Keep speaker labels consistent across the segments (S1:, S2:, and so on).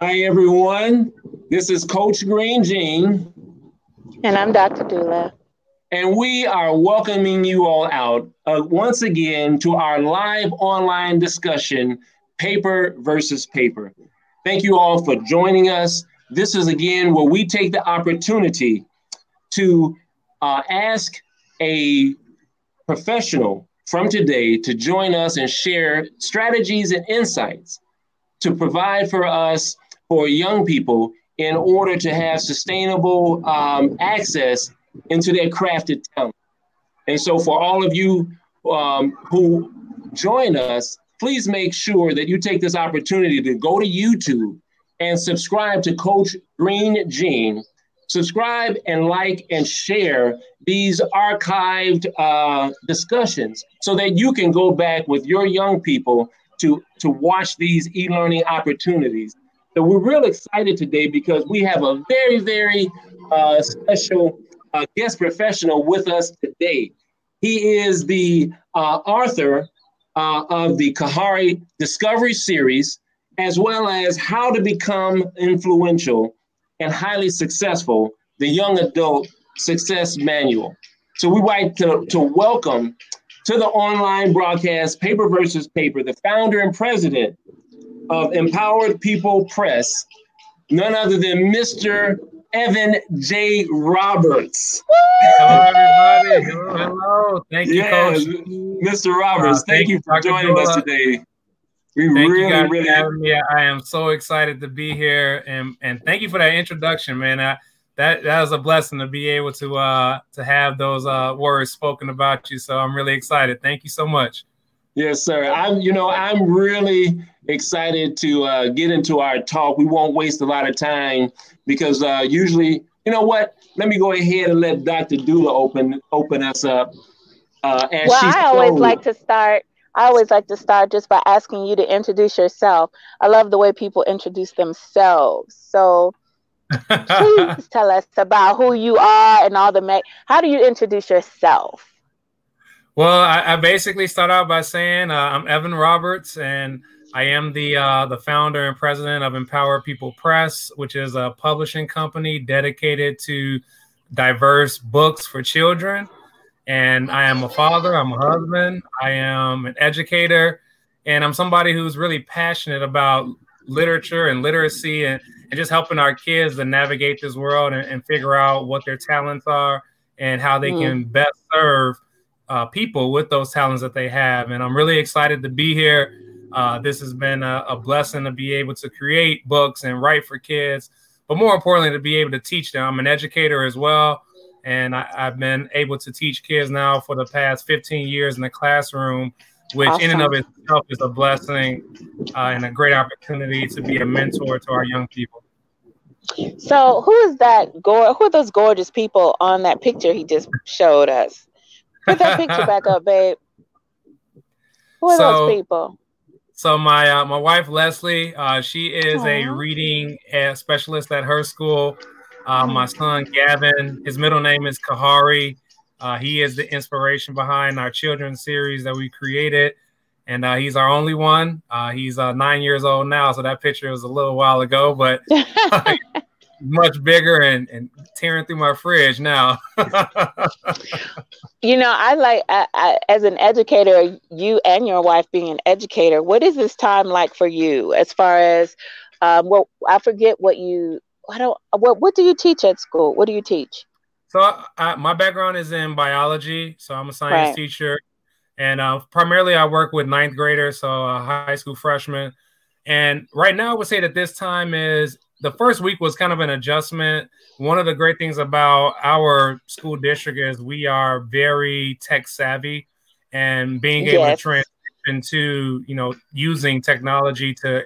S1: Hi, everyone. This is Coach Green Jean.
S2: And I'm Dr. Dula.
S1: And we are welcoming you all out uh, once again to our live online discussion, Paper versus Paper. Thank you all for joining us. This is again where we take the opportunity to uh, ask a professional from today to join us and share strategies and insights to provide for us, for young people, in order to have sustainable um, access into their crafted talent. And so, for all of you um, who join us, please make sure that you take this opportunity to go to YouTube and subscribe to Coach Green Jean. Subscribe and like and share these archived uh, discussions so that you can go back with your young people to, to watch these e learning opportunities. So, we're real excited today because we have a very, very uh, special uh, guest professional with us today. He is the uh, author uh, of the Kahari Discovery Series, as well as How to Become Influential and Highly Successful, the Young Adult Success Manual. So we like to, to welcome to the online broadcast Paper versus Paper, the founder and president of Empowered People Press, none other than Mr. Evan J. Roberts.
S3: Hello, everybody. Hello, hello. Thank you, yes, Coach.
S1: Mr. Roberts, uh, thank, thank, you for Dr. joining us today.
S3: We thank really, really having me. I am so excited to be here, and and thank you for that introduction, man. I, that that was a blessing to be able to uh to have those uh words spoken about you. So I'm really excited. Thank you so much.
S1: Yes, sir. I'm you know I'm really excited to uh, get into our talk. We won't waste a lot of time because uh, usually, you know what? Let me go ahead and let Dr. Dula open open us up.
S2: Uh, well, I always like to start. I always like to start just by asking you to introduce yourself. I love the way people introduce themselves. So please tell us about who you are and all the. Ma- How do you introduce yourself?
S3: Well, I, I basically start out by saying uh, I'm Evan Roberts, and I am the uh, the founder and president of Empower People Press, which is a publishing company dedicated to diverse books for children. And I am a father, I'm a husband, I am an educator, and I'm somebody who's really passionate about literature and literacy and, and just helping our kids to navigate this world and, and figure out what their talents are and how they mm. can best serve uh, people with those talents that they have. And I'm really excited to be here uh, this has been a, a, blessing to be able to create books and write for kids, but more importantly, to be able to teach them. I'm an educator as well, and I, have been able to teach kids now for the past 15 years in the classroom, which awesome. in and of itself is a blessing uh, and a great opportunity to be a mentor to our young people.
S2: So, who is that? Go- who are those gorgeous people on that picture he just showed us? Put that picture back up, babe. Who are so, those people?
S3: So my uh, my wife Leslie, uh, she is Aww. a reading uh, specialist at her school. Uh, my son Gavin, his middle name is Kahari. Uh, he is the inspiration behind our children's series that we created, and uh, he's our only one. he's nine years old now, so that picture was a little while ago, but much bigger and, and tearing through my fridge now.
S2: you know, I like I, I, as an educator, you and your wife being an educator. What is this time like for you? As far as, um, well, I forget what you. I don't. What What do you teach at school? What do you teach?
S3: So I, my background is in biology. So I'm a science right. teacher, and uh, primarily I work with ninth graders, so uh, high school freshmen. And right now, I would say that this time is the first week was kind of an adjustment. One of the great things about our school district is we are very tech savvy and being able yes. to transition to, you know, using technology to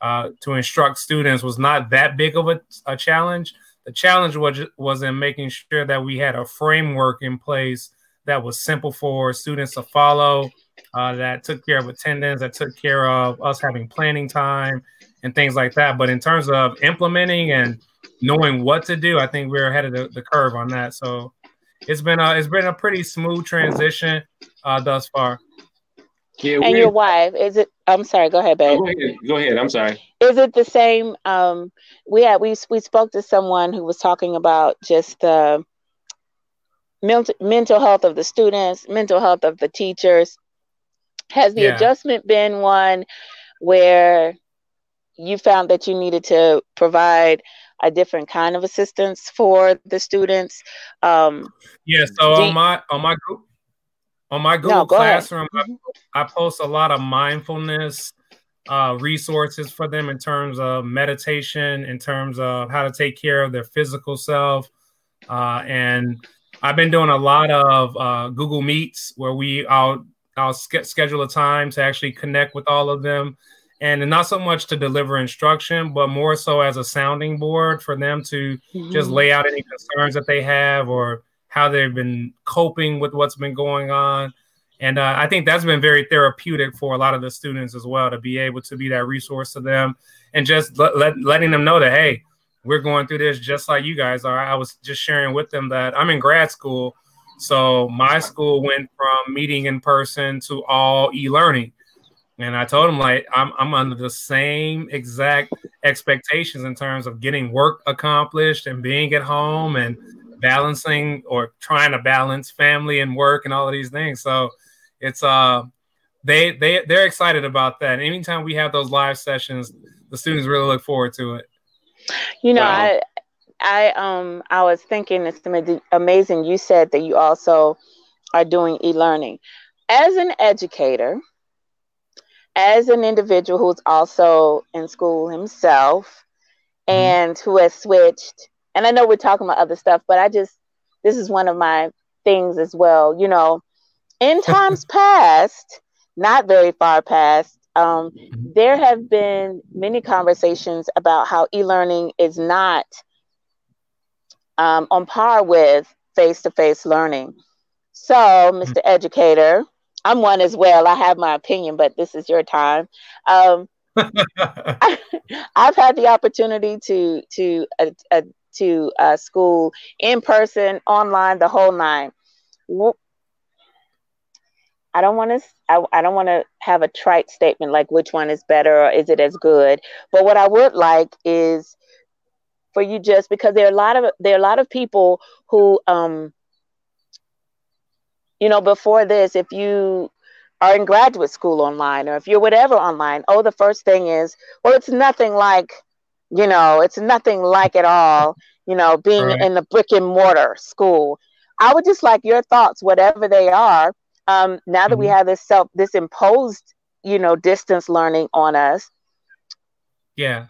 S3: uh, to instruct students was not that big of a, a challenge. The challenge was was in making sure that we had a framework in place that was simple for students to follow, uh, that took care of attendance, that took care of us having planning time and things like that. But in terms of implementing and knowing what to do, I think we're ahead of the, the curve on that. So it's been a it's been a pretty smooth transition uh, thus far.
S2: Yeah, and your wife is it? I'm sorry. Go ahead, babe.
S1: Oh, go ahead. Go ahead. I'm sorry.
S2: Is it the same? Um, we had we we spoke to someone who was talking about just the mental mental health of the students, mental health of the teachers. Has the yeah. adjustment been one where you found that you needed to provide a different kind of assistance for the students? Um,
S3: yeah. So on my on my group on my Google no, Classroom, I, mm-hmm. I, post a lot of mindfulness uh, resources for them in terms of meditation, in terms of how to take care of their physical self. Uh, and I've been doing a lot of uh, Google Meets where we I'll I'll sk- schedule a time to actually connect with all of them, and not so much to deliver instruction, but more so as a sounding board for them to mm-hmm. just lay out any concerns that they have or how they've been coping with what's been going on. And uh, I think that's been very therapeutic for a lot of the students as well to be able to be that resource to them and just let, let, letting them know that, hey, we're going through this just like you guys are. I was just sharing with them that I'm in grad school. So my school went from meeting in person to all e learning. And I told him like, I'm, I'm under the same exact expectations in terms of getting work accomplished and being at home and balancing or trying to balance family and work and all of these things. So it's uh they they they're excited about that. Anytime we have those live sessions, the students really look forward to it.
S2: You know. I I um I was thinking it's amazing. You said that you also are doing e-learning as an educator, as an individual who's also in school himself, mm-hmm. and who has switched and I know we're talking about other stuff, but I just this is one of my things as well. You know, in times past, not very far past, um, there have been many conversations about how e-learning is not um, on par with face-to-face learning. So, Mr. Educator, I'm one as well. I have my opinion, but this is your time. Um, I've had the opportunity to to uh, uh, to uh, school in person, online, the whole nine. I don't want to. I, I don't want to have a trite statement like which one is better or is it as good. But what I would like is for you just because there are a lot of there are a lot of people who um you know before this if you are in graduate school online or if you're whatever online oh the first thing is well it's nothing like you know, it's nothing like at all, you know, being right. in the brick and mortar school. I would just like your thoughts, whatever they are. Um, now that mm-hmm. we have this self, this imposed, you know, distance learning on us.
S3: Yeah.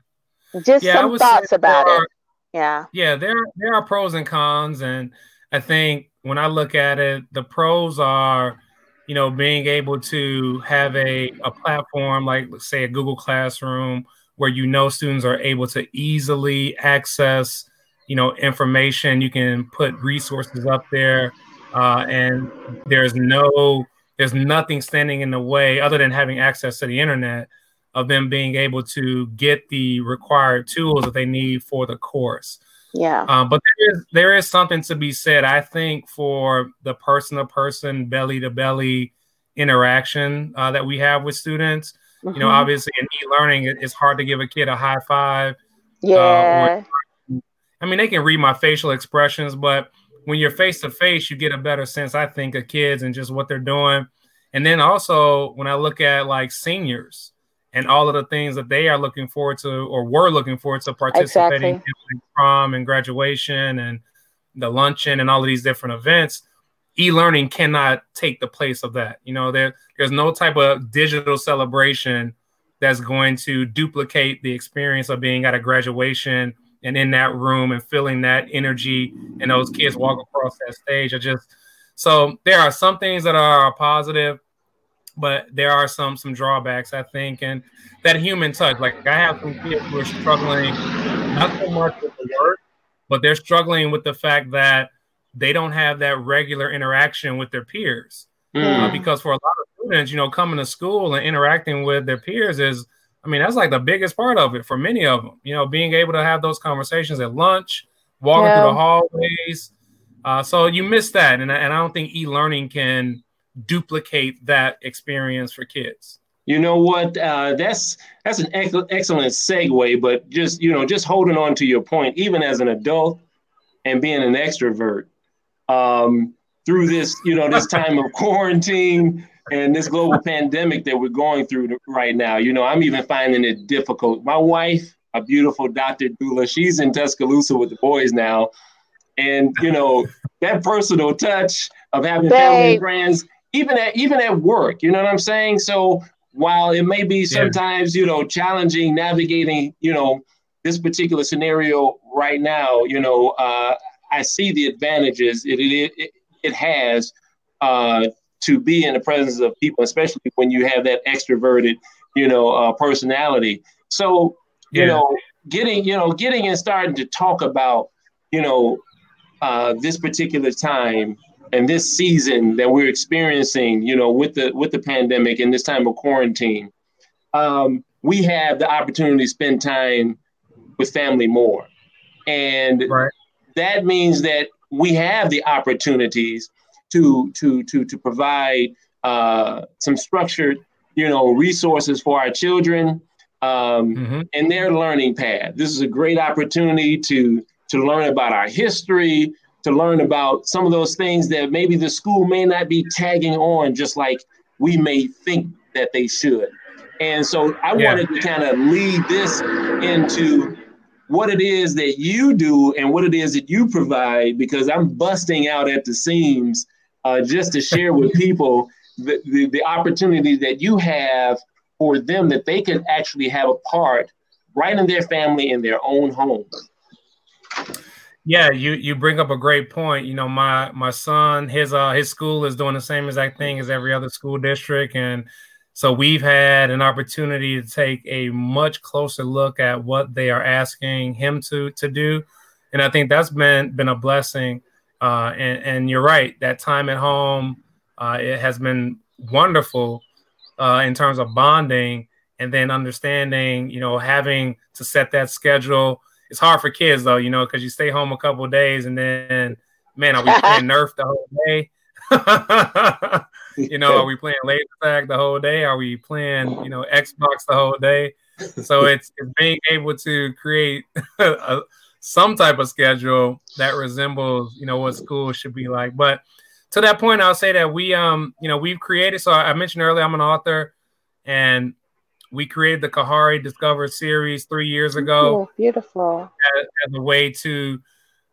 S2: Just yeah, some thoughts about are, it. Yeah.
S3: Yeah, there there are pros and cons, and I think when I look at it, the pros are, you know, being able to have a a platform like, say, a Google Classroom where you know students are able to easily access you know information. You can put resources up there uh, and there's no there's nothing standing in the way other than having access to the internet of them being able to get the required tools that they need for the course
S2: yeah
S3: um, but there is, there is something to be said i think for the person to person belly to belly interaction uh, that we have with students Mm-hmm. You know, mm-hmm. obviously in e-learning, it's hard to give a kid a high five.
S2: Yeah. Uh,
S3: or, I mean, they can read my facial expressions, but when you're face to face, you get a better sense, I think, of kids and just what they're doing. And then also when I look at like seniors and all of the things that they are looking forward to or were looking forward to participating exactly. in prom and graduation and the luncheon and all of these different events e-learning cannot take the place of that. You know, there there's no type of digital celebration that's going to duplicate the experience of being at a graduation and in that room and feeling that energy and those kids walk across that stage. I just so there are some things that are positive, but there are some some drawbacks, I think, and that human touch. Like I have some kids who are struggling not so much with the work, but they're struggling with the fact that they don't have that regular interaction with their peers. Mm. Uh, because for a lot of students, you know, coming to school and interacting with their peers is, I mean, that's like the biggest part of it for many of them. You know, being able to have those conversations at lunch, walking yeah. through the hallways. Uh, so you miss that, and and I don't think e-learning can duplicate that experience for kids?
S1: You know what? Uh, that's that's an ex- excellent segue. But just you know, just holding on to your point, even as an adult and being an extrovert, um, through this you know this time of quarantine and this global pandemic that we're going through right now, you know, I'm even finding it difficult. My wife, a beautiful Dr. Dula, she's in Tuscaloosa with the boys now, and you know that personal touch of having Babe. family and friends, even at even at work, you know what I'm saying? So while it may be sometimes you know challenging navigating you know this particular scenario right now you know uh, i see the advantages it it, it has uh, to be in the presence of people especially when you have that extroverted you know uh, personality so you yeah. know getting you know getting and starting to talk about you know uh, this particular time and this season that we're experiencing, you know, with the with the pandemic and this time of quarantine, um, we have the opportunity to spend time with family more, and right. that means that we have the opportunities to to to to provide uh, some structured, you know, resources for our children um, mm-hmm. and their learning path. This is a great opportunity to to learn about our history, to learn about some of those things that maybe the school may not be tagging on just like we may think that they should. And so I yeah. wanted to kind of lead this into what it is that you do and what it is that you provide because I'm busting out at the seams uh, just to share with people the, the, the opportunity that you have for them that they can actually have a part right in their family in their own home.
S3: Yeah, you you bring up a great point. You know, my my son, his uh his school is doing the same exact thing as every other school district, and so we've had an opportunity to take a much closer look at what they are asking him to to do, and I think that's been been a blessing. Uh, and and you're right, that time at home, uh, it has been wonderful uh, in terms of bonding, and then understanding, you know, having to set that schedule it's hard for kids though, you know, because you stay home a couple days and then, man, are we playing Nerf the whole day? you know, are we playing laser tag the whole day? Are we playing, you know, Xbox the whole day? So it's, it's being able to create a, some type of schedule that resembles, you know, what school should be like. But to that point, I'll say that we, um, you know, we've created. So I mentioned earlier, I'm an author, and we created the Kahari Discover series three years ago.
S2: Oh, beautiful.
S3: As, as, a way to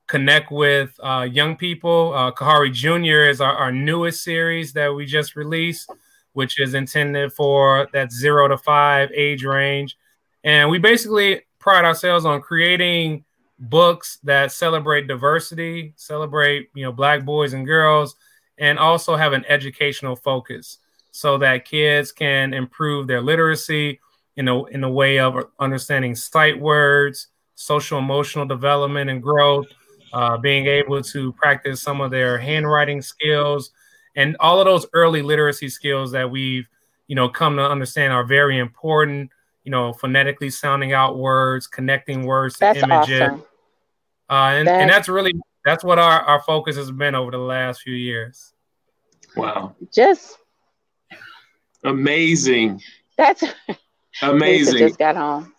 S3: connect with uh, young people. Uh, Kahari Junior is our, our, newest series that we just released, which is intended for that zero to five age range. And we basically pride ourselves on creating books that celebrate diversity, celebrate you know black boys and girls, and also have an educational focus so that kids can improve their literacy in a, in a way of understanding sight words, social emotional development and growth, uh, being able to practice some of their handwriting skills, and all of those early literacy skills that we've you know come to understand are very important. You know, phonetically sounding out words, connecting words to that's images, awesome. uh, and, that's- and that's really that's what our, our focus has been over the last few years.
S1: Wow.
S2: Just
S1: Amazing.
S2: That's
S1: amazing.
S2: just got home.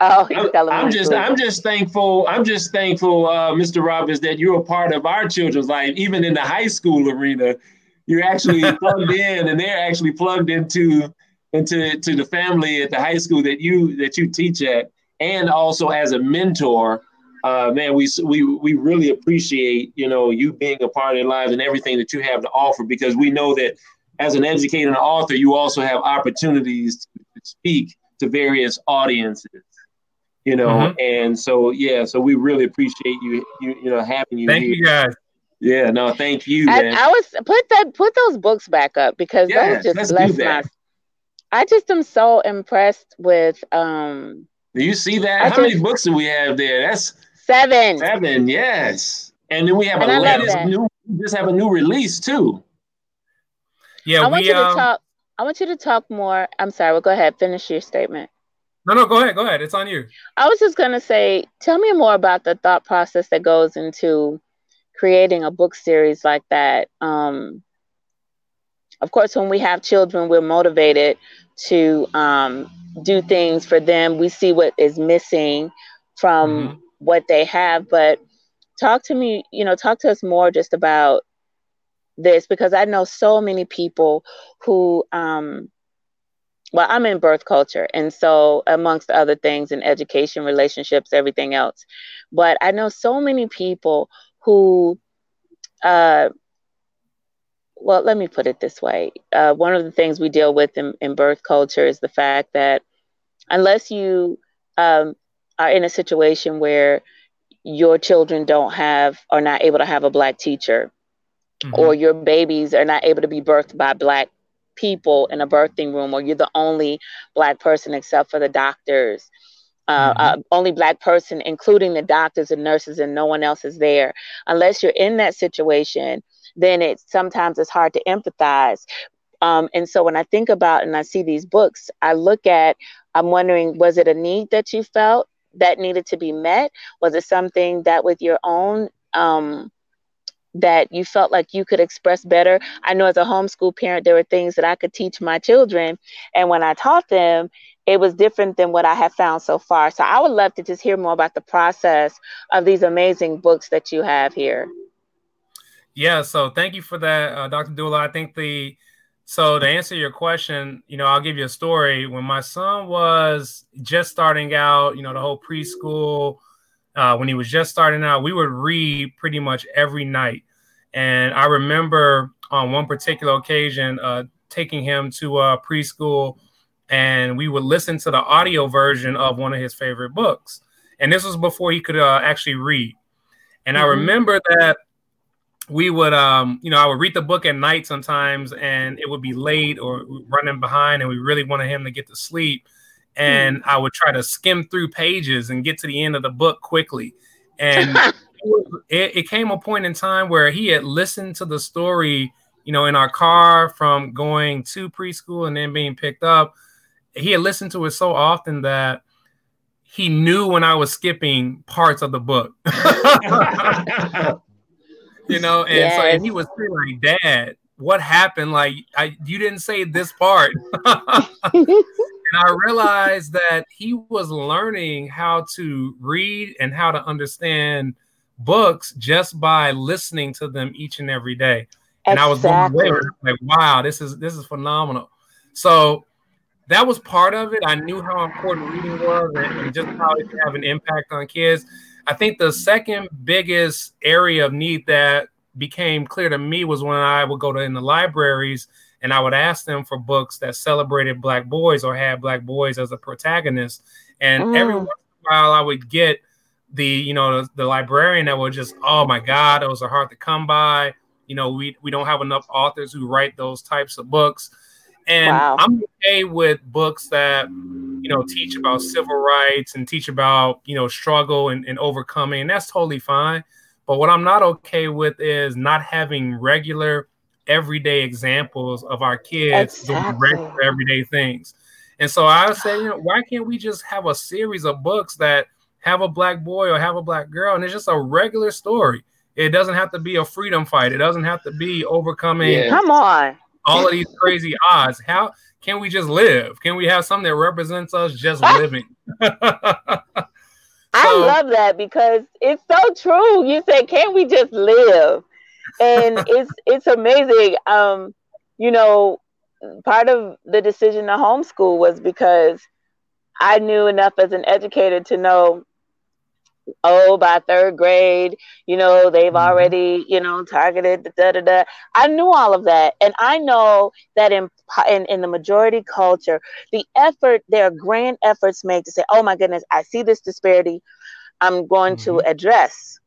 S2: Oh,
S1: I'm just I'm just thankful. I'm just thankful, uh, Mr. Roberts, that you're a part of our children's life, even in the high school arena. You're actually plugged in, and they're actually plugged into into to the family at the high school that you that you teach at, and also as a mentor. Uh, man, we we we really appreciate you know you being a part of their lives and everything that you have to offer because we know that as an educator and author, you also have opportunities to speak to various audiences. You know, mm-hmm. and so yeah, so we really appreciate you, you, you know, having you.
S3: Thank here. you guys.
S1: Yeah, no, thank you.
S2: I, I, was put that put those books back up because yeah, those just blessed my. I just am so impressed with. um
S1: Do you see that? I How just, many books do we have there? That's
S2: seven.
S1: Seven, yes. And then we have and a latest new. Just have a new release too.
S3: Yeah,
S2: I want we, you to um, talk. I want you to talk more. I'm sorry. Well, go ahead. Finish your statement.
S3: No, no, go ahead. Go ahead. It's on you.
S2: I was just gonna say, tell me more about the thought process that goes into creating a book series like that. Um, of course, when we have children, we're motivated to um, do things for them. We see what is missing from mm-hmm. what they have. But talk to me, you know, talk to us more just about this because I know so many people who, um, well, I'm in birth culture, and so amongst other things in education, relationships, everything else. But I know so many people who uh, well, let me put it this way. Uh, one of the things we deal with in, in, birth culture is the fact that unless you um, are in a situation where your children don't have, are not able to have a black teacher, mm-hmm. or your babies are not able to be birthed by black people in a birthing room, or you're the only black person except for the doctors. Uh, mm-hmm. uh, only black person, including the doctors and nurses, and no one else is there. Unless you're in that situation, then it sometimes it's hard to empathize. Um, and so when I think about and I see these books, I look at, I'm wondering, was it a need that you felt that needed to be met? Was it something that with your own um, that you felt like you could express better? I know as a homeschool parent, there were things that I could teach my children. And when I taught them, it was different than what I have found so far. So I would love to just hear more about the process of these amazing books that you have here.
S3: Yeah, so thank you for that, uh, Dr. Dula. I think the so to answer your question, you know, I'll give you a story. When my son was just starting out, you know, the whole preschool, uh, when he was just starting out, we would read pretty much every night. And I remember on one particular occasion uh, taking him to a preschool, and we would listen to the audio version of one of his favorite books. And this was before he could uh, actually read. And mm-hmm. I remember that we would um you know i would read the book at night sometimes and it would be late or running behind and we really wanted him to get to sleep and mm. i would try to skim through pages and get to the end of the book quickly and it, it, came a point in time where he had listened to the story you know in our car from going to preschool and then being picked up he had listened to it so often that he knew when i was skipping parts of the book you know, and yes. so and he was like, "Dad, what happened? Like, I you didn't say this part." and I realized that he was learning how to read and how to understand books just by listening to them each and every day. And exactly. I was away. Like, wow, this is this is phenomenal. So that was part of it. I knew how important reading was and, and just how it can have an impact on kids. I think the second biggest area of need that became clear to me was when I would go to in the libraries and I would ask them for books that celebrated black boys or had black boys as a protagonist. And mm. every once in a while I would get the, you know, the, the librarian that would just, oh my God, those are hard to come by. You know, we, we don't have enough authors who write those types of books. And wow. I'm okay with books that, you know, teach about civil rights and teach about, you know, struggle and, and overcoming. And that's totally fine. But what I'm not okay with is not having regular, everyday examples of our kids exactly. doing regular, everyday things. And so I would say, you know, why can't we just have a series of books that have a black boy or have a black girl, and it's just a regular story. It doesn't have to be a freedom fight. It doesn't have to be overcoming.
S2: Yeah. Come on
S3: all of these crazy odds. How can we just live? Can we have something that represents us just living?
S2: I love that because it's so true. You said, "Can we just live?" And it's it's amazing. Um, you know, part of the decision to homeschool was because I knew enough as an educator to know oh, by third grade, you know, they've mm-hmm. already, you know, targeted the da da da. I knew all of that. And I know that in, in, in the majority culture, the effort, there are grand efforts made to say, oh my goodness, I see this disparity. I'm going mm-hmm. to address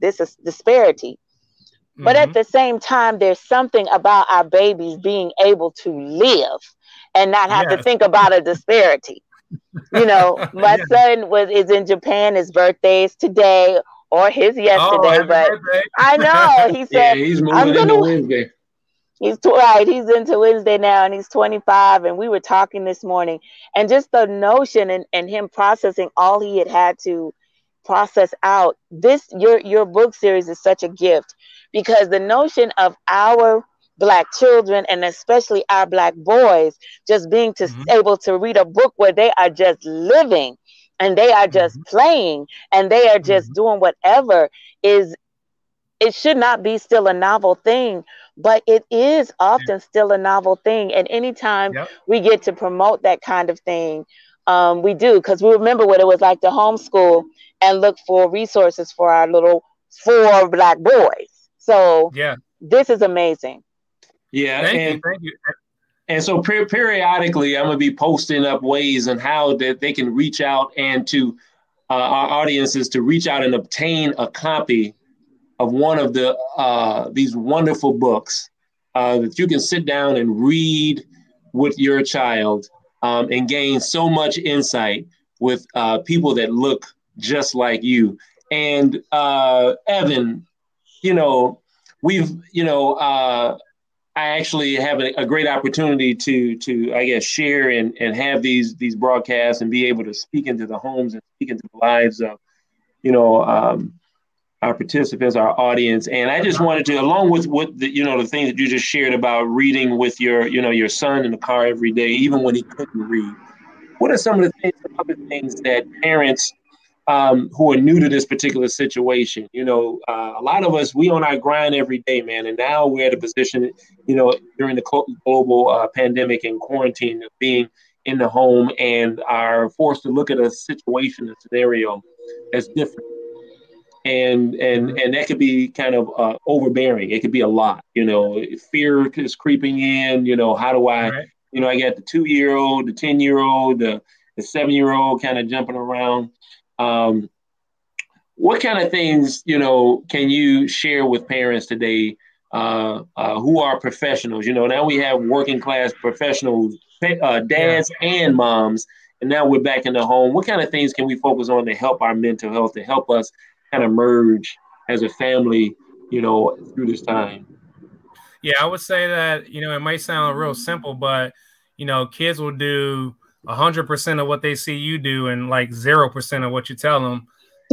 S2: this is disparity. Mm-hmm. But at mm-hmm. the same time, there's something about our babies being able to live and not have yes. to think about a disparity you know, my yeah. son was is in Japan. His birthday is today or his yesterday, oh, but birthday. I know he said yeah, he's moving I'm gonna, into Wednesday. He's right. He's into Wednesday now, and he's 25. And we were talking this morning, and just the notion and, and him processing all he had had to process out. This your your book series is such a gift because the notion of our black children and especially our black boys just being to mm-hmm. able to read a book where they are just living and they are just mm-hmm. playing and they are just mm-hmm. doing whatever is it should not be still a novel thing but it is often yeah. still a novel thing and anytime yep. we get to promote that kind of thing um, we do because we remember what it was like to homeschool and look for resources for our little four black boys. So
S3: yeah.
S2: this is amazing.
S1: Yeah thank and, you thank you. and so per- periodically i'm going to be posting up ways and how that they can reach out and to uh, our audiences to reach out and obtain a copy of one of the uh, these wonderful books uh, that you can sit down and read with your child um, and gain so much insight with uh, people that look just like you. And uh, Evan, you know, we've you know uh, I actually have a, a, great opportunity to to I guess share and, and have these these broadcasts and be able to speak into the homes and speak into the lives of you know um, our participants, our audience. And I just wanted to, along with what the, you know, the things that you just shared about reading with your, you know, your son in the car every day, even when he couldn't read. What are some of the things, other things that parents um, who are new to this particular situation? You know, uh, a lot of us, we on our grind every day, man. And now we're at a position, you know, during the global uh, pandemic and quarantine of being in the home and are forced to look at a situation, a scenario as different and and mm-hmm. and that could be kind of uh, overbearing. It could be a lot. You know, fear is creeping in. You know, how do I? Right. You know, I got the two year old, the ten year old, the the seven year old kind of jumping around. Um, what kind of things you know can you share with parents today uh, uh, who are professionals? You know, now we have working class professionals, uh, dads and moms, and now we're back in the home. What kind of things can we focus on to help our mental health, to help us kind of merge as a family, you know, through this time?
S3: Yeah, I would say that, you know, it might sound real simple, but, you know, kids will do 100% of what they see you do and like 0% of what you tell them.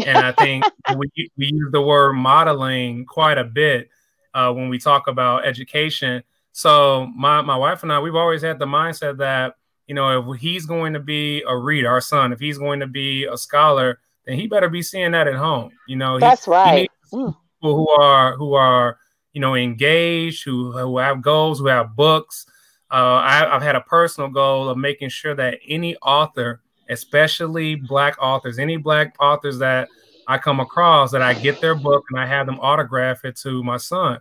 S3: And I think we, we use the word modeling quite a bit uh, when we talk about education. So my, my wife and I, we've always had the mindset that, you know, if he's going to be a reader, our son, if he's going to be a scholar, then he better be seeing that at home. You know,
S2: that's
S3: he,
S2: right.
S3: He mm. people who are who are you know engaged, who who have goals, who have books. Uh, I, I've had a personal goal of making sure that any author, especially black authors, any black authors that I come across, that I get their book and I have them autograph it to my son.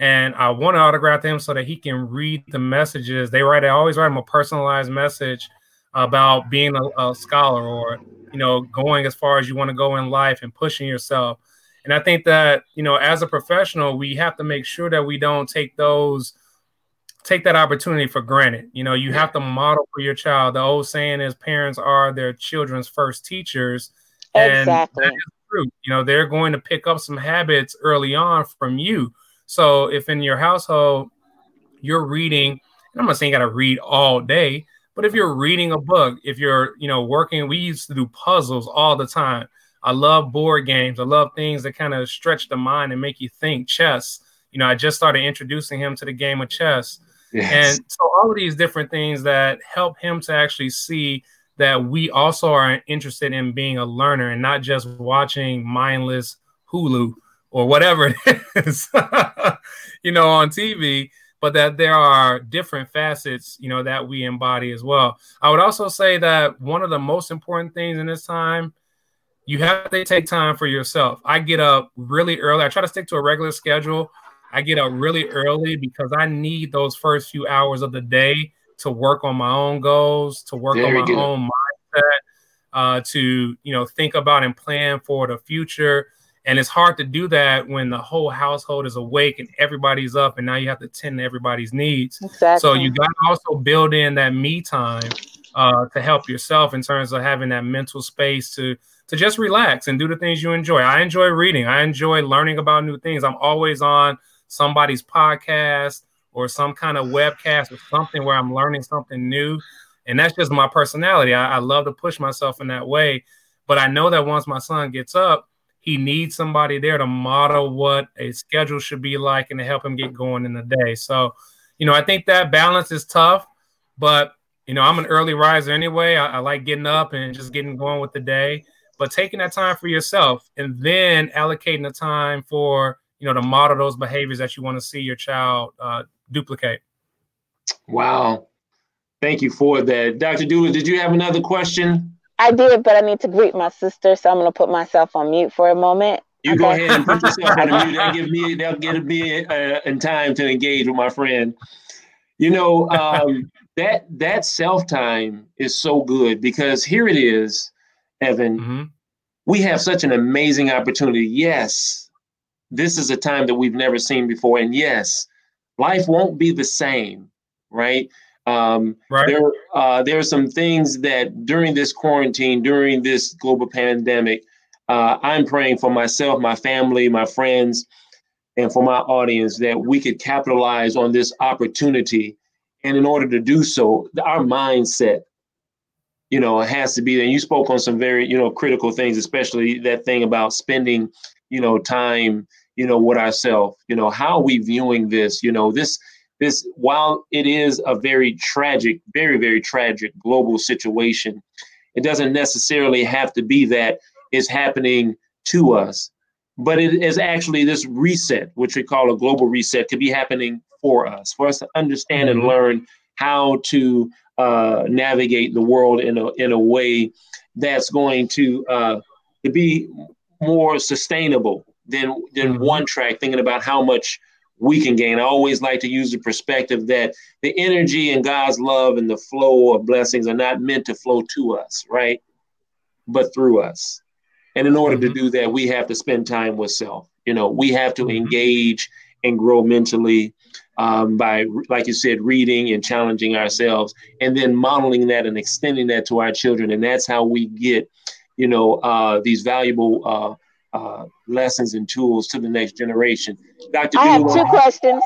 S3: And I want to autograph them so that he can read the messages. They write, I always write him a personalized message about being a, a scholar or you know, going as far as you want to go in life and pushing yourself. And I think that, you know, as a professional, we have to make sure that we don't take those take that opportunity for granted. You know, you have to model for your child. The old saying is parents are their children's first teachers.
S2: Exactly. And that is
S3: true. You know, they're going to pick up some habits early on from you. So if in your household you're reading, I'm not saying you got to read all day, but if you're reading a book, if you're, you know, working, we used to do puzzles all the time. I love board games. I love things that kind of stretch the mind and make you think. Chess. You know, I just started introducing him to the game of chess. Yes. And so all of these different things that help him to actually see that we also are interested in being a learner and not just watching mindless Hulu or whatever it is, you know, on TV but that there are different facets, you know, that we embody as well. I would also say that one of the most important things in this time, you have to take time for yourself. I get up really early. I try to stick to a regular schedule. I get up really early because I need those first few hours of the day to work on my own goals, to work on my own mindset, uh, to you know think about and plan for the future and it's hard to do that when the whole household is awake and everybody's up, and now you have to tend to everybody's needs. Exactly. So you got to also build in that me time uh, to help yourself in terms of having that mental space to to just relax and do the things you enjoy. I enjoy reading. I enjoy learning about new things. I'm always on somebody's podcast or some kind of webcast or something where I'm learning something new. And that's just my personality. I, I love to push myself in that way. But I know that once my son gets up, he needs somebody there to model what a schedule should be like and to help him get going in the day. So, you know, I think that balance is tough, but you know, I'm an early riser anyway. I, I like getting up and just getting going with the day. But taking that time for yourself and then allocating the time for you know to model those behaviors that you want to see your child uh, duplicate.
S1: Wow, thank you for that, Dr. Dooley. Did you have another question?
S2: I did, but I need to greet my sister, so I'm going to put myself on mute for a moment.
S1: You okay. go ahead and put yourself on mute. They'll give me, they'll get me uh, in time to engage with my friend. You know, um, that that self time is so good because here it is, Evan. Mm-hmm. We have such an amazing opportunity. Yes, this is a time that we've never seen before, and yes, life won't be the same, right? Um, right. There, uh, there are some things that during this quarantine, during this global pandemic, uh, I'm praying for myself, my family, my friends, and for my audience that we could capitalize on this opportunity. And in order to do so, our mindset, you know, it has to be there. And you spoke on some very, you know, critical things, especially that thing about spending, you know, time, you know, with ourselves. You know, how are we viewing this? You know, this this while it is a very tragic, very, very tragic global situation, it doesn't necessarily have to be that it's happening to us. But it is actually this reset, which we call a global reset, could be happening for us, for us to understand and mm-hmm. learn how to uh, navigate the world in a in a way that's going to uh, to be more sustainable than than mm-hmm. one track. Thinking about how much we can gain. I always like to use the perspective that the energy and God's love and the flow of blessings are not meant to flow to us, right? But through us. And in order mm-hmm. to do that, we have to spend time with self. You know, we have to mm-hmm. engage and grow mentally um, by, like you said, reading and challenging ourselves, and then modeling that and extending that to our children. And that's how we get, you know, uh, these valuable uh, uh, lessons and tools to the next generation.
S2: Dr. I have two questions.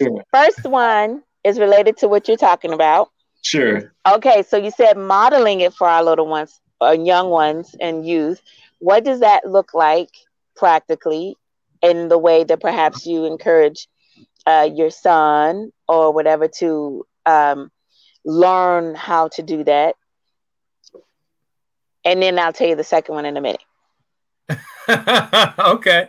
S2: Sure. First one is related to what you're talking about.
S1: Sure.
S2: Okay, so you said modeling it for our little ones, or uh, young ones, and youth. What does that look like practically in the way that perhaps you encourage uh, your son or whatever to um, learn how to do that? And then I'll tell you the second one in a minute.
S3: okay.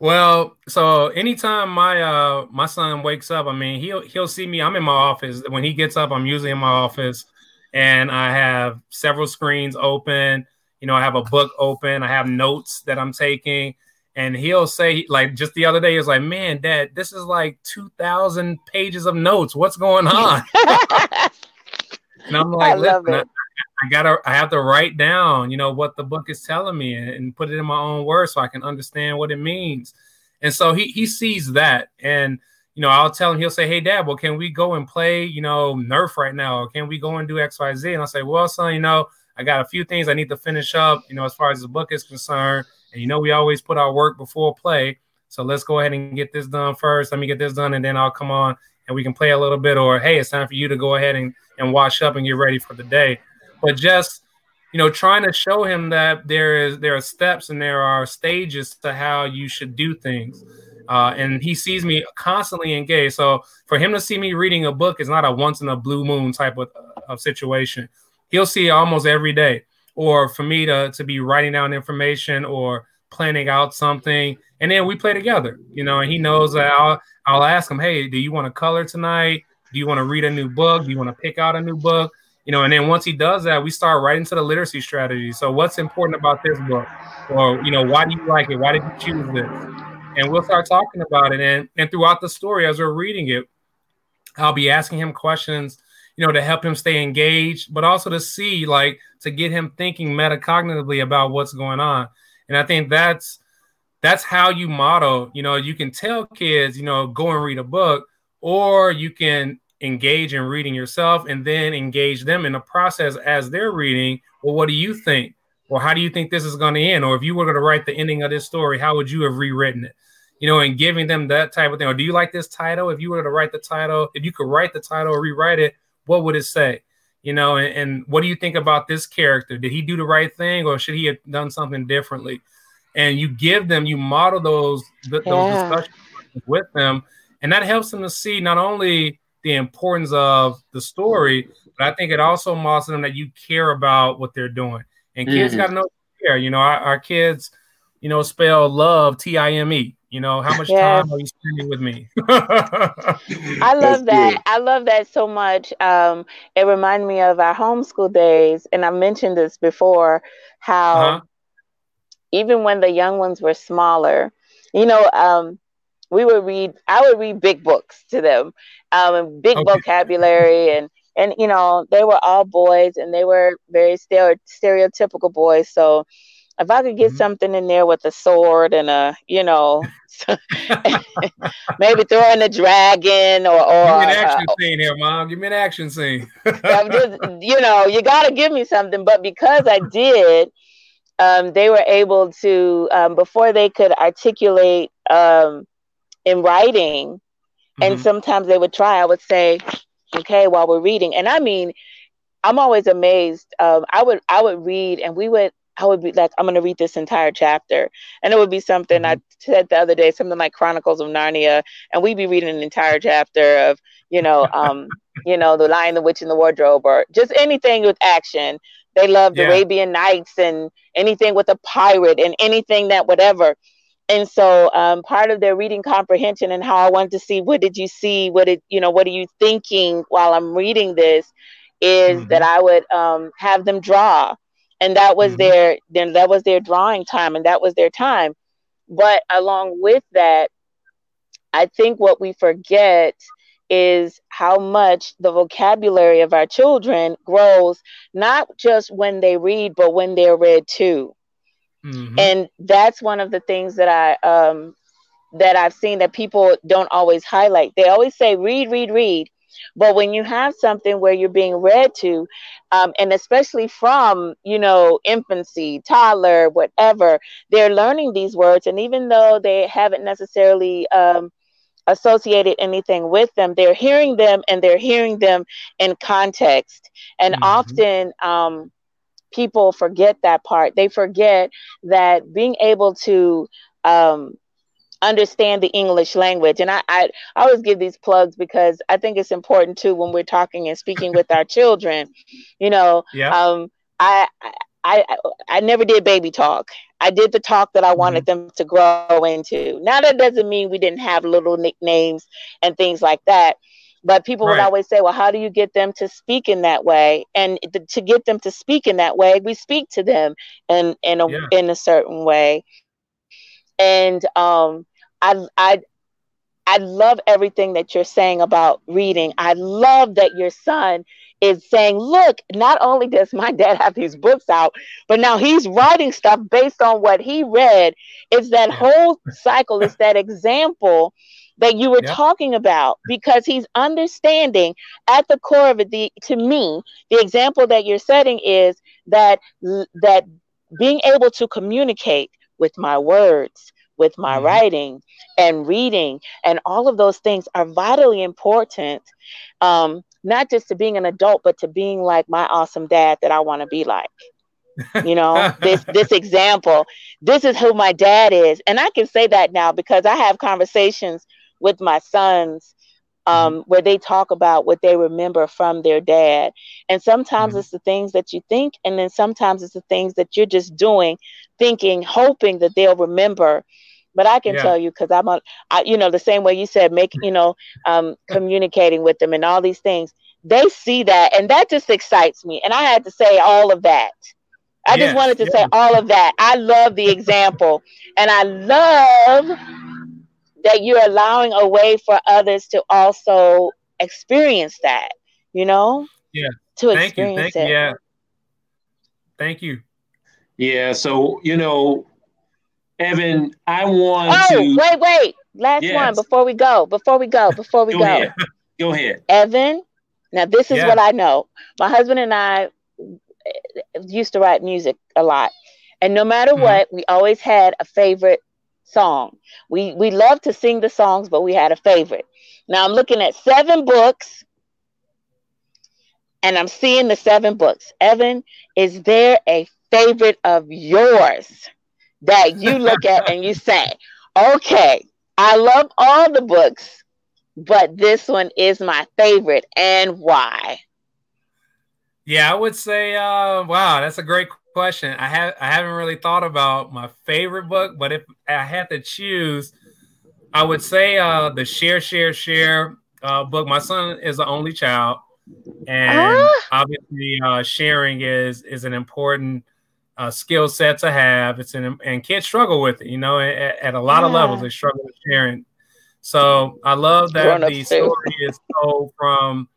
S3: Well, so anytime my uh my son wakes up, I mean he'll he'll see me. I'm in my office. When he gets up, I'm usually in my office and I have several screens open. You know, I have a book open, I have notes that I'm taking. And he'll say, like just the other day, he was like, Man, dad, this is like 2,000 pages of notes. What's going on? and I'm like, I love it. I gotta I have to write down, you know, what the book is telling me and, and, put it in my own words so I can understand what it means. And so he he sees that. And you know, I'll tell him, he'll say, Hey dad, well, can we go and play, you know, Nerf right now? Or can we go and do XYZ? And I'll say, Well, son, you know, I got a few things I need to finish up, you know, as far as the book is concerned. And you know, we always put our work before play. So let's go ahead and get this done first. Let me get this done, and then I'll come on and we can play a little bit. Or hey, it's time for you to go ahead and, and wash up and get ready for the day but just you know trying to show him that there is there are steps and there are stages to how you should do things uh, and he sees me constantly engaged so for him to see me reading a book is not a once in a blue moon type of, of situation he'll see almost every day or for me to, to be writing down information or planning out something and then we play together you know and he knows that i'll, I'll ask him hey do you want to color tonight do you want to read a new book do you want to pick out a new book you know, and then once he does that, we start right into the literacy strategy. So, what's important about this book, or you know, why do you like it? Why did you choose this? And we'll start talking about it. And and throughout the story, as we're reading it, I'll be asking him questions, you know, to help him stay engaged, but also to see, like, to get him thinking metacognitively about what's going on. And I think that's that's how you model. You know, you can tell kids, you know, go and read a book, or you can engage in reading yourself and then engage them in the process as they're reading. Well, what do you think? Or how do you think this is going to end? Or if you were going to write the ending of this story, how would you have rewritten it? You know, and giving them that type of thing. Or do you like this title? If you were to write the title, if you could write the title or rewrite it, what would it say? You know, and, and what do you think about this character? Did he do the right thing or should he have done something differently? and you give them, you model those th- those discussions with them, and that helps them to see not only the importance of the story, but I think it also models them that you care about what they're doing. And kids mm-hmm. got to know care. You know, our, our, kids, you know, spell love T I M E. You know, how much yes. time are you spending with me?
S2: I love that. Good. I love that so much. Um, it reminded me of our homeschool days, and I mentioned this before. How uh-huh. even when the young ones were smaller, you know, um, we would read. I would read big books to them, um, big okay. vocabulary, and and you know they were all boys, and they were very stereotypical boys. So if I could get mm-hmm. something in there with a sword and a, you know, maybe throwing a dragon or, or
S3: give me an action uh, scene here, mom. Give me an action scene.
S2: just, you know, you got to give me something. But because I did, um, they were able to um, before they could articulate um, in writing, mm-hmm. and sometimes they would try. I would say, "Okay," while we're reading, and I mean. I'm always amazed. Um, I would I would read, and we would I would be like, I'm going to read this entire chapter. And it would be something mm-hmm. I said the other day, something like Chronicles of Narnia. And we'd be reading an entire chapter of, you know, um, you know, The Lion, the Witch, and the Wardrobe, or just anything with action. They loved yeah. Arabian Nights and anything with a pirate and anything that whatever. And so um, part of their reading comprehension and how I wanted to see what did you see, what did you know, what are you thinking while I'm reading this, is mm-hmm. that I would um, have them draw and that was mm-hmm. their then that was their drawing time and that was their time but along with that i think what we forget is how much the vocabulary of our children grows not just when they read but when they're read too mm-hmm. and that's one of the things that i um that i've seen that people don't always highlight they always say read read read but when you have something where you're being read to, um, and especially from, you know, infancy, toddler, whatever, they're learning these words. And even though they haven't necessarily um, associated anything with them, they're hearing them and they're hearing them in context. And mm-hmm. often, um, people forget that part. They forget that being able to um, understand the English language. And I, I, I always give these plugs because I think it's important too when we're talking and speaking with our children. You know, yeah. um, I, I, I never did baby talk. I did the talk that I wanted mm-hmm. them to grow into. Now that doesn't mean we didn't have little nicknames and things like that. But people right. would always say, "Well, how do you get them to speak in that way?" And th- to get them to speak in that way, we speak to them in in a yeah. in a certain way. And um, I I I love everything that you're saying about reading. I love that your son is saying, look, not only does my dad have these books out, but now he's writing stuff based on what he read. It's that whole cycle, it's that example that you were yeah. talking about because he's understanding at the core of it the to me the example that you're setting is that that being able to communicate with my words with my mm-hmm. writing and reading and all of those things are vitally important um, not just to being an adult but to being like my awesome dad that i want to be like you know this this example this is who my dad is and i can say that now because i have conversations with my sons um, mm-hmm. where they talk about what they remember from their dad. And sometimes mm-hmm. it's the things that you think, and then sometimes it's the things that you're just doing, thinking, hoping that they'll remember but I can yeah. tell you because I'm on, I, you know, the same way you said, make, you know, um, communicating with them and all these things. They see that, and that just excites me. And I had to say all of that. I yes, just wanted to yes. say all of that. I love the example, and I love that you're allowing a way for others to also experience that. You know,
S3: yeah.
S2: To Thank experience you. Thank it.
S3: You. Yeah. Thank you.
S1: Yeah. So you know, Evan, I want
S2: oh, to. wait, wait. Last yes. one before we go. Before we go. Before we go. Go
S1: ahead. Go ahead.
S2: Evan, now this is yeah. what I know. My husband and I used to write music a lot. And no matter mm-hmm. what, we always had a favorite song. We we love to sing the songs, but we had a favorite. Now I'm looking at seven books and I'm seeing the seven books. Evan, is there a favorite of yours? that you look at and you say, okay, I love all the books, but this one is my favorite and why?
S3: Yeah, I would say, uh, wow, that's a great question. I have I haven't really thought about my favorite book, but if I had to choose, I would say uh, the Share Share Share uh, book. My son is the only child, and ah. obviously, uh, sharing is is an important uh, skill set to have. It's an and kids struggle with it. You know, at, at a lot yeah. of levels, they struggle with sharing. So I love that the story is told from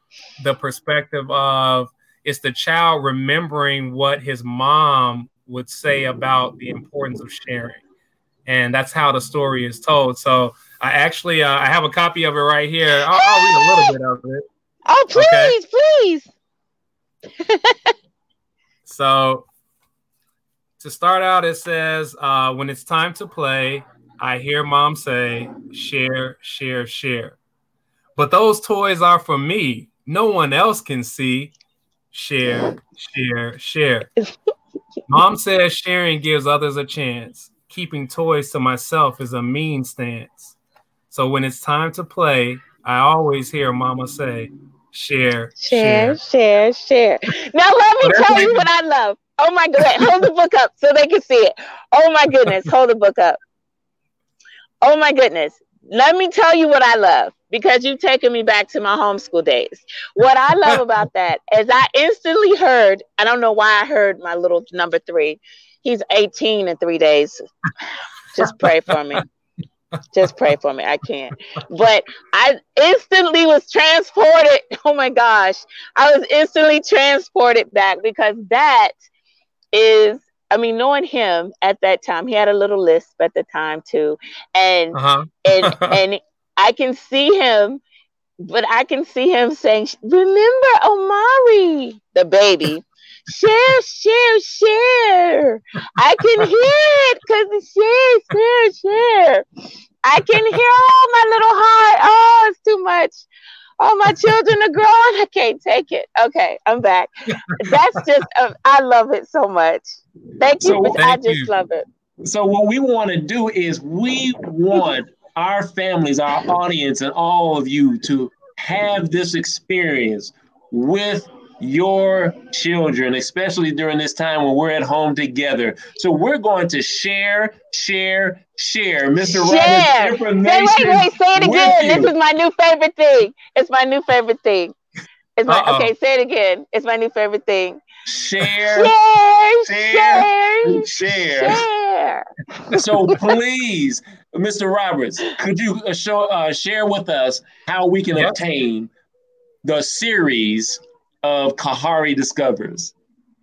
S3: the perspective of it's the child remembering what his mom would say about the importance of sharing and that's how the story is told so i actually uh, i have a copy of it right here i'll, I'll read a little bit of it
S2: oh please
S3: okay? please so to start out it says uh, when it's time to play i hear mom say share share share but those toys are for me no one else can see share, share, share. Mom says sharing gives others a chance. Keeping toys to myself is a mean stance. So when it's time to play, I always hear Mama say, share,
S2: share, share, share. Now let me tell you what I love. Oh my god, hold the book up so they can see it. Oh my goodness, hold the book up. Oh my goodness. Let me tell you what I love because you've taken me back to my homeschool days. What I love about that is I instantly heard, I don't know why I heard my little number three. He's 18 in three days. Just pray for me. Just pray for me. I can't. But I instantly was transported. Oh my gosh. I was instantly transported back because that is I mean, knowing him at that time, he had a little lisp at the time too, and uh-huh. and and I can see him, but I can see him saying, "Remember Omari, the baby." share, share, share. I can hear it because it's share, share, share. I can hear all my little heart. Oh, it's too much. Oh, my children are growing. I can't take it. Okay, I'm back. That's just, uh, I love it so much. Thank you. So, thank I just you. love it.
S1: So, what we want to do is we want our families, our audience, and all of you to have this experience with your children, especially during this time when we're at home together. So we're going to share, share, share, Mr. Share. Roberts information.
S2: Wait, wait, wait, say it again. This is my new favorite thing. It's my new favorite thing. It's my Uh-oh. okay. Say it again. It's my new favorite thing.
S1: Share,
S2: share, share,
S1: share. share. so please, Mr. Roberts, could you uh, show uh, share with us how we can yep. obtain the series of Kahari Discovers?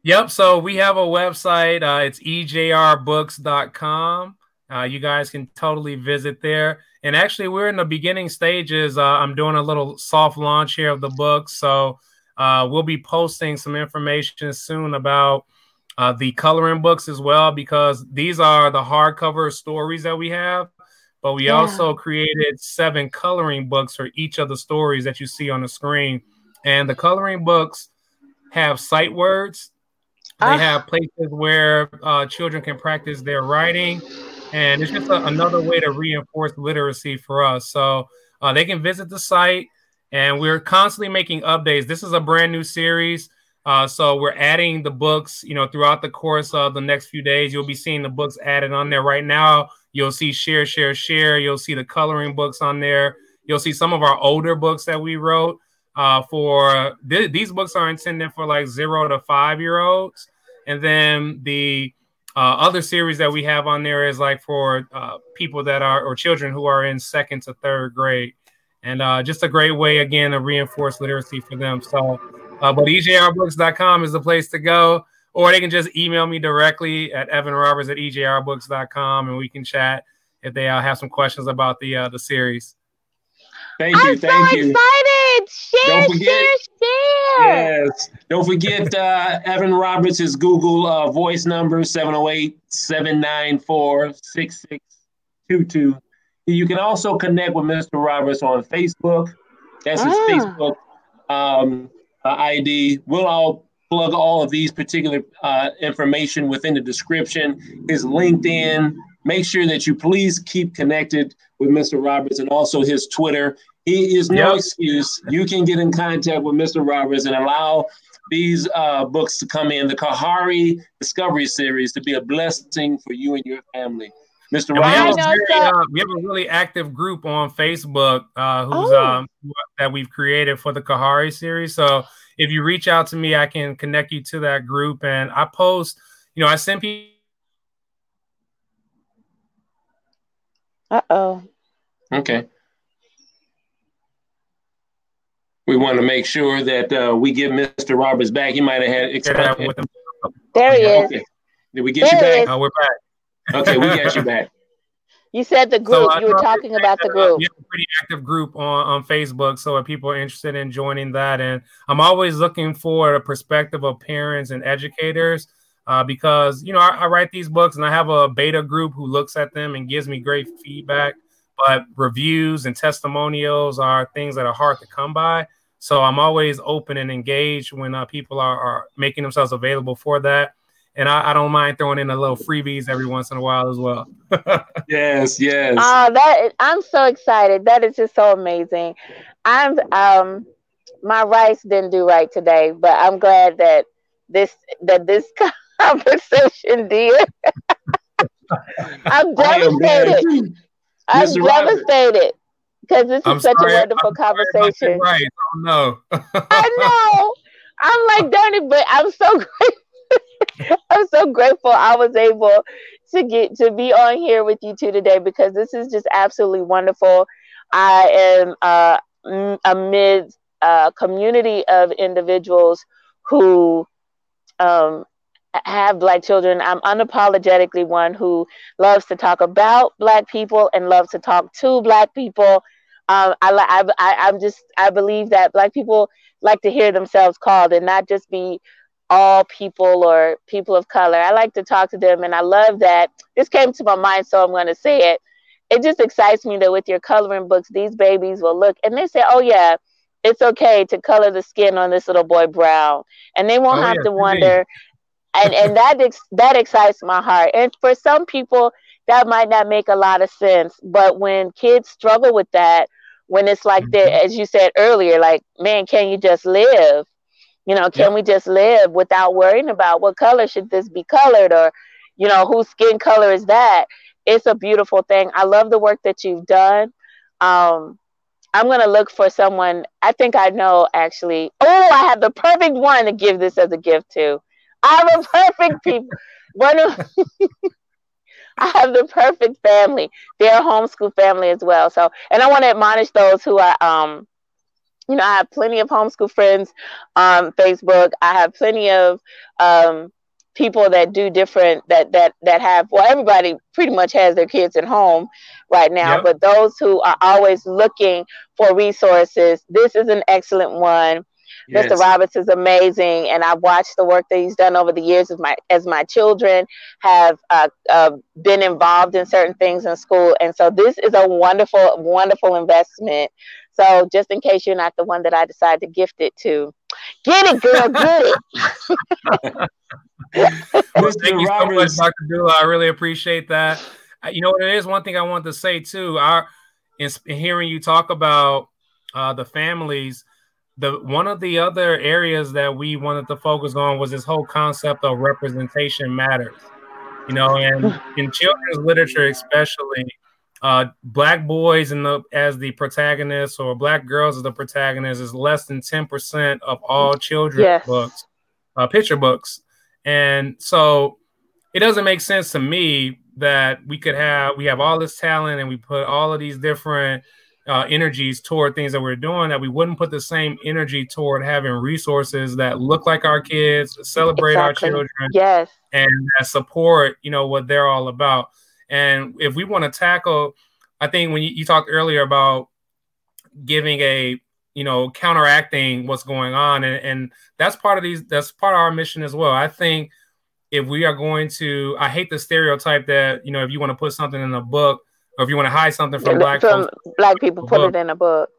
S3: Yep. So we have a website. Uh, it's ejrbooks.com. Uh, you guys can totally visit there. And actually, we're in the beginning stages. Uh, I'm doing a little soft launch here of the book. So uh, we'll be posting some information soon about uh, the coloring books as well, because these are the hardcover stories that we have. But we yeah. also created seven coloring books for each of the stories that you see on the screen. And the coloring books have sight words. They ah. have places where uh, children can practice their writing and it's just a, another way to reinforce literacy for us. So uh, they can visit the site, and we're constantly making updates. This is a brand new series. Uh, so we're adding the books, you know, throughout the course of the next few days. You'll be seeing the books added on there right now. You'll see share, share, share. You'll see the coloring books on there. You'll see some of our older books that we wrote. Uh, for th- these books are intended for like zero to five year olds, and then the uh, other series that we have on there is like for uh, people that are or children who are in second to third grade, and uh, just a great way again to reinforce literacy for them. So, uh, but ejrbooks.com is the place to go, or they can just email me directly at evanroberts at ejrbooks.com, and we can chat if they uh, have some questions about the uh, the series.
S1: Thank you. I'm thank so you.
S2: excited. Share, Don't forget, share, share.
S1: Yes. Don't forget uh, Evan Roberts' Google uh, voice number 708-794-6622. You can also connect with Mr. Roberts on Facebook. That's his ah. Facebook um, uh, ID. We'll all plug all of these particular uh, information within the description, his LinkedIn. Make sure that you please keep connected with Mr. Roberts and also his Twitter. He is no yep. excuse. You can get in contact with Mr. Roberts and allow these uh, books to come in, the Kahari Discovery Series, to be a blessing for you and your family. Mr.
S3: Roberts. We, have very, uh, we have a really active group on Facebook uh, who's oh. um, that we've created for the Kahari series. So if you reach out to me, I can connect you to that group. And I post, you know, I send people.
S2: Uh oh.
S1: Okay. We want to make sure that uh, we get Mr. Roberts back. He might have had.
S2: Exp- there he is. Okay.
S1: Did we get there you back?
S3: Oh, we're back.
S1: Okay, we got you back.
S2: You said the group. So, you were talking about the group.
S3: We have a pretty active group on, on Facebook. So if people are interested in joining that, and I'm always looking for a perspective of parents and educators uh, because you know I, I, write these books and I have a beta group who looks at them and gives me great feedback. But reviews and testimonials are things that are hard to come by. So I'm always open and engaged when uh, people are, are making themselves available for that and I, I, don't mind throwing in a little freebies every once in a while as well.
S1: yes, yes.
S2: Uh, that I'm so excited. That is just so amazing. I'm um my rice didn't do right today, but I'm glad that this that this conversation did. I'm devastated. I'm devastated because this is I'm such sorry, a wonderful I'm conversation.
S3: Right. Oh no.
S2: I know. I'm like, darn it, but I'm so grateful I'm so grateful I was able to get to be on here with you two today because this is just absolutely wonderful. I am uh, amid a community of individuals who um, have black children. I'm unapologetically one who loves to talk about black people and loves to talk to black people. Um, I, I, I, I'm just, I believe that black people like to hear themselves called and not just be all people or people of color. I like to talk to them, and I love that. This came to my mind, so I'm going to say it. It just excites me that with your coloring books, these babies will look and they say, "Oh yeah, it's okay to color the skin on this little boy brown," and they won't oh, have yeah, to wonder. And and that ex- that excites my heart. And for some people, that might not make a lot of sense, but when kids struggle with that, when it's like mm-hmm. that, as you said earlier, like, man, can you just live? You know, can we just live without worrying about what color should this be colored or, you know, whose skin color is that? It's a beautiful thing. I love the work that you've done. Um, I'm gonna look for someone. I think I know actually. Oh, I have the perfect one to give this as a gift to. I have a perfect people. one of I have the perfect family. They're a homeschool family as well. So, and I want to admonish those who are um you know, I have plenty of homeschool friends on Facebook. I have plenty of um, people that do different that that that have well, everybody pretty much has their kids at home right now. Yep. But those who are always looking for resources, this is an excellent one. Yes. Mr. Roberts is amazing, and I've watched the work that he's done over the years as my as my children have uh, uh, been involved in certain things in school, and so this is a wonderful, wonderful investment so just in case you're not the one that I decide to gift it to, get it, girl, get it.
S3: well, thank you so much, Dr. Dula. I really appreciate that. Uh, you know, there is one thing I want to say too. Our in, in hearing you talk about uh, the families, the one of the other areas that we wanted to focus on was this whole concept of representation matters. You know, and in children's literature, especially, uh, black boys in the as the protagonists or black girls as the protagonists is less than 10% of all children's yes. books, uh, picture books. And so it doesn't make sense to me that we could have we have all this talent and we put all of these different uh, energies toward things that we're doing that we wouldn't put the same energy toward having resources that look like our kids celebrate exactly. our children
S2: yes.
S3: and support you know what they're all about. And if we want to tackle, I think when you, you talked earlier about giving a you know counteracting what's going on and, and that's part of these that's part of our mission as well. I think if we are going to i hate the stereotype that you know if you want to put something in a book or if you want to hide something from black
S2: from folks, black people put book, it in a book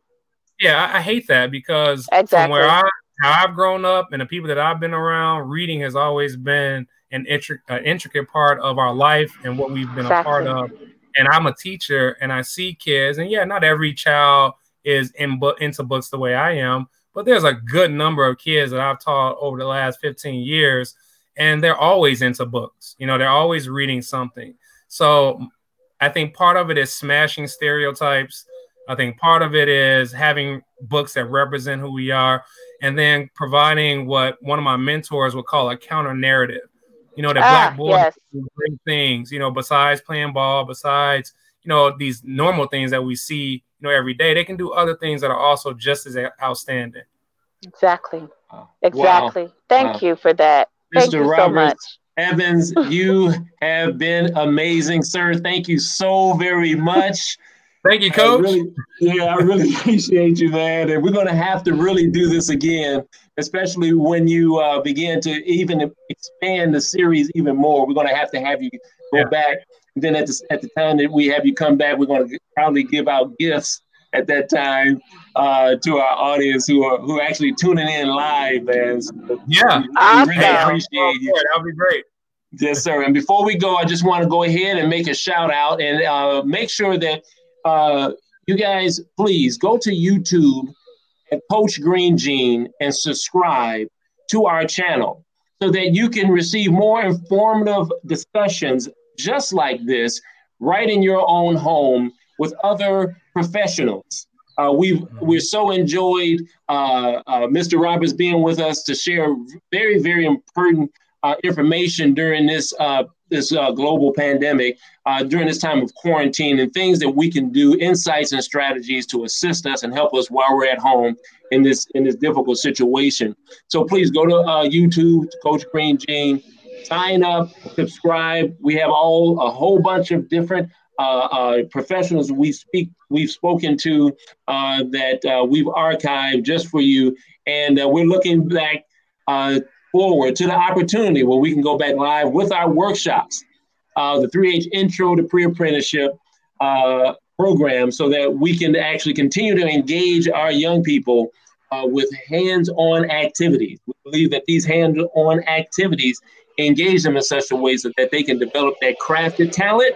S3: yeah I, I hate that because exactly. from where i how I've grown up and the people that I've been around, reading has always been an intric- intricate part of our life and what we've been exactly. a part of. And I'm a teacher and I see kids, and yeah, not every child is in bu- into books the way I am, but there's a good number of kids that I've taught over the last 15 years, and they're always into books. You know, they're always reading something. So I think part of it is smashing stereotypes. I think part of it is having books that represent who we are, and then providing what one of my mentors would call a counter narrative. You know, that ah, black boys yes. do great things. You know, besides playing ball, besides you know these normal things that we see, you know, every day, they can do other things that are also just as outstanding.
S2: Exactly. Exactly. Wow. Thank wow. you for that. Thank Mr. you Roberts, so much.
S1: Evans, you have been amazing, sir. Thank you so very much.
S3: Thank you, Coach.
S1: I really, yeah, I really appreciate you, man. And we're going to have to really do this again, especially when you uh, begin to even expand the series even more. We're going to have to have you go yeah. back. And then at the, at the time that we have you come back, we're going to probably give out gifts at that time uh, to our audience who are who are actually tuning in live, man.
S3: Yeah, we,
S2: awesome. really appreciate
S3: you. That'll be great.
S1: Yes, sir. And before we go, I just want to go ahead and make a shout out and uh, make sure that uh, you guys please go to YouTube and Coach Green Gene and subscribe to our channel so that you can receive more informative discussions just like this right in your own home with other professionals. Uh, we've mm-hmm. we're so enjoyed uh, uh, Mr. Roberts being with us to share very very important uh, information during this uh, this uh, global pandemic, during this time of quarantine, and things that we can do, insights and strategies to assist us and help us while we're at home in this in this difficult situation. So please go to YouTube, Coach Green Gene, sign up, subscribe. We have all a whole bunch of different professionals we speak we've spoken to uh, that uh, we've archived just for you, and uh, we're looking back uh, forward to the opportunity where we can go back live with our workshops, uh, the 3H Intro to Pre-Apprenticeship uh, program, so that we can actually continue to engage our young people uh, with hands-on activities. We believe that these hands-on activities engage them in such a way so that they can develop that crafted talent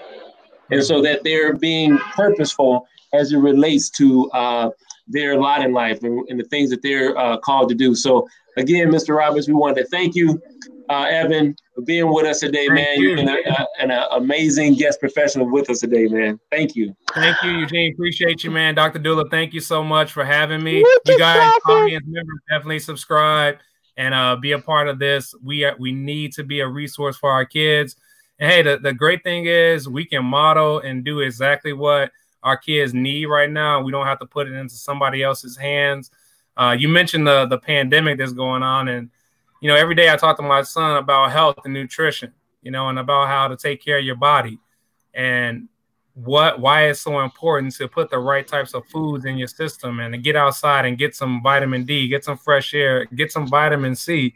S1: and so that they're being purposeful as it relates to uh, their lot in life and, and, the things that they're uh, called to do. So, again, Mr. Roberts, we wanted to thank you, uh, Evan, for being with us today, thank man. You. You've been a, a, an amazing guest professional with us today, man. Thank you.
S3: Thank you, Eugene. Appreciate you, man. Dr. Dula, thank you so much for having me. You guys, audience members, definitely subscribe and uh, be a part of this. We are, we need to be a resource for our kids. And hey, the, the great thing is we can model and do exactly what our kids need right now. We don't have to put it into somebody else's hands. Uh, you mentioned the the pandemic that's going on, and you know every day I talk to my son about health and nutrition, you know, and about how to take care of your body, and what why it's so important to put the right types of foods in your system and to get outside and get some vitamin D, get some fresh air, get some vitamin C,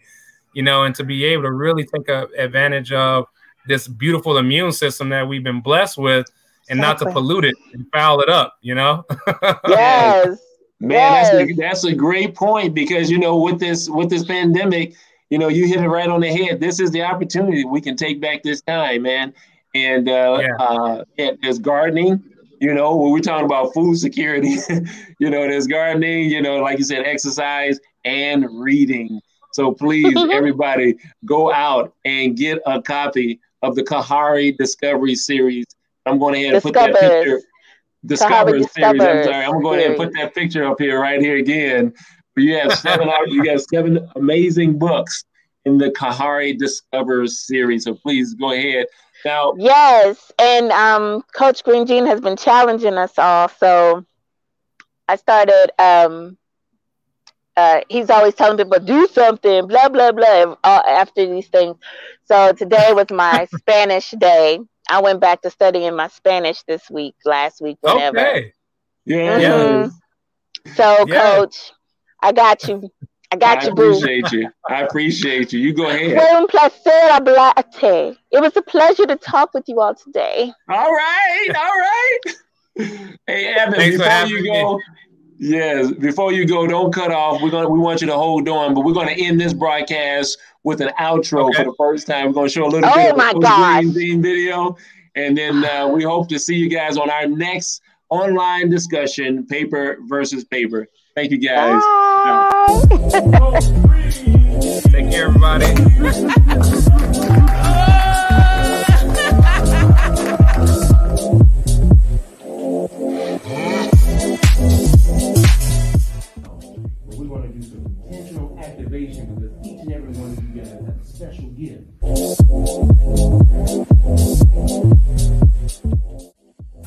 S3: you know, and to be able to really take a, advantage of this beautiful immune system that we've been blessed with and exactly. not to pollute it and foul it up, you know?
S2: yes.
S1: Man, yes. that's a, that's a great point because you know with this with this pandemic, you know, you hit it right on the head. This is the opportunity we can take back this time, man. And uh, yeah. uh, there's gardening, you know, when we're talking about food security, you know, there's gardening, you know, like you said, exercise and reading. So please, everybody, go out and get a copy of the Kahari Discovery Series. I'm going ahead and put that picture. Discover series. I'm sorry. I'm going to go ahead and put that picture up here right here again. You have seven. you have seven amazing books in the Kahari Discovers series. So please go ahead. Now,
S2: yes, and um, Coach Green Gene has been challenging us all. So I started um, uh, he's always telling people do something, blah blah blah. Uh, after these things, so today was my Spanish day. I went back to studying my Spanish this week, last week, whatever. Okay.
S1: Yeah. Mm-hmm.
S2: So, yeah. Coach, I got you. I got I you,
S1: appreciate you. I appreciate you. You go ahead.
S2: Fue un placer hablarte. It was a pleasure to talk with you all today.
S1: All right. All right. hey, Evan, Thanks before you go, me Yes. Before you go, don't cut off. We're gonna we want you to hold on, but we're gonna end this broadcast with an outro okay. for the first time. We're gonna show a little oh bit
S2: of the
S1: Green Bean video, and then uh, we hope to see you guys on our next online discussion, paper versus paper. Thank you guys.
S3: Take care, everybody.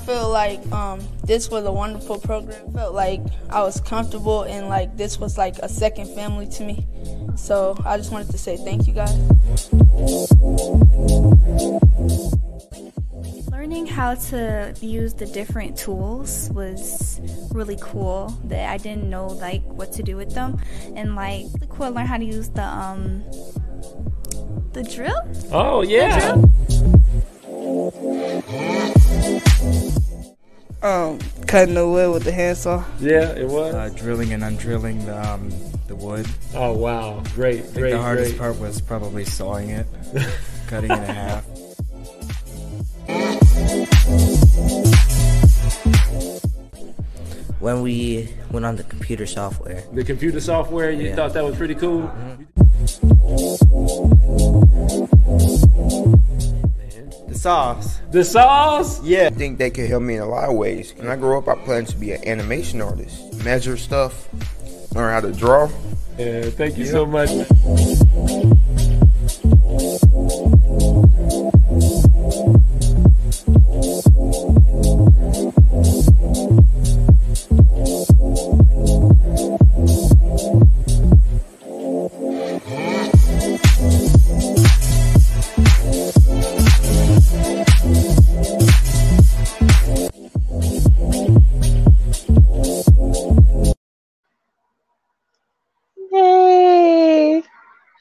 S4: feel like um, this was a wonderful program. Felt like I was comfortable and like this was like a second family to me. So I just wanted to say thank you guys.
S5: Learning how to use the different tools was really cool. That I didn't know like what to do with them, and like really cool to learn how to use the um the drill.
S3: Oh yeah.
S4: Um, cutting the wood with the handsaw.
S3: Yeah, it was.
S6: Uh, drilling and undrilling the, um, the wood.
S3: Oh wow, great, I great.
S6: The hardest
S3: great.
S6: part was probably sawing it, cutting it in half.
S7: When we went on the computer software.
S3: The computer software, you yeah. thought that was pretty cool. Mm-hmm.
S8: The sauce.
S3: The sauce?
S8: Yeah. I think they could help me in a lot of ways. When I grow up, I plan to be an animation artist. Measure stuff, learn how to draw.
S3: Yeah, thank you so much.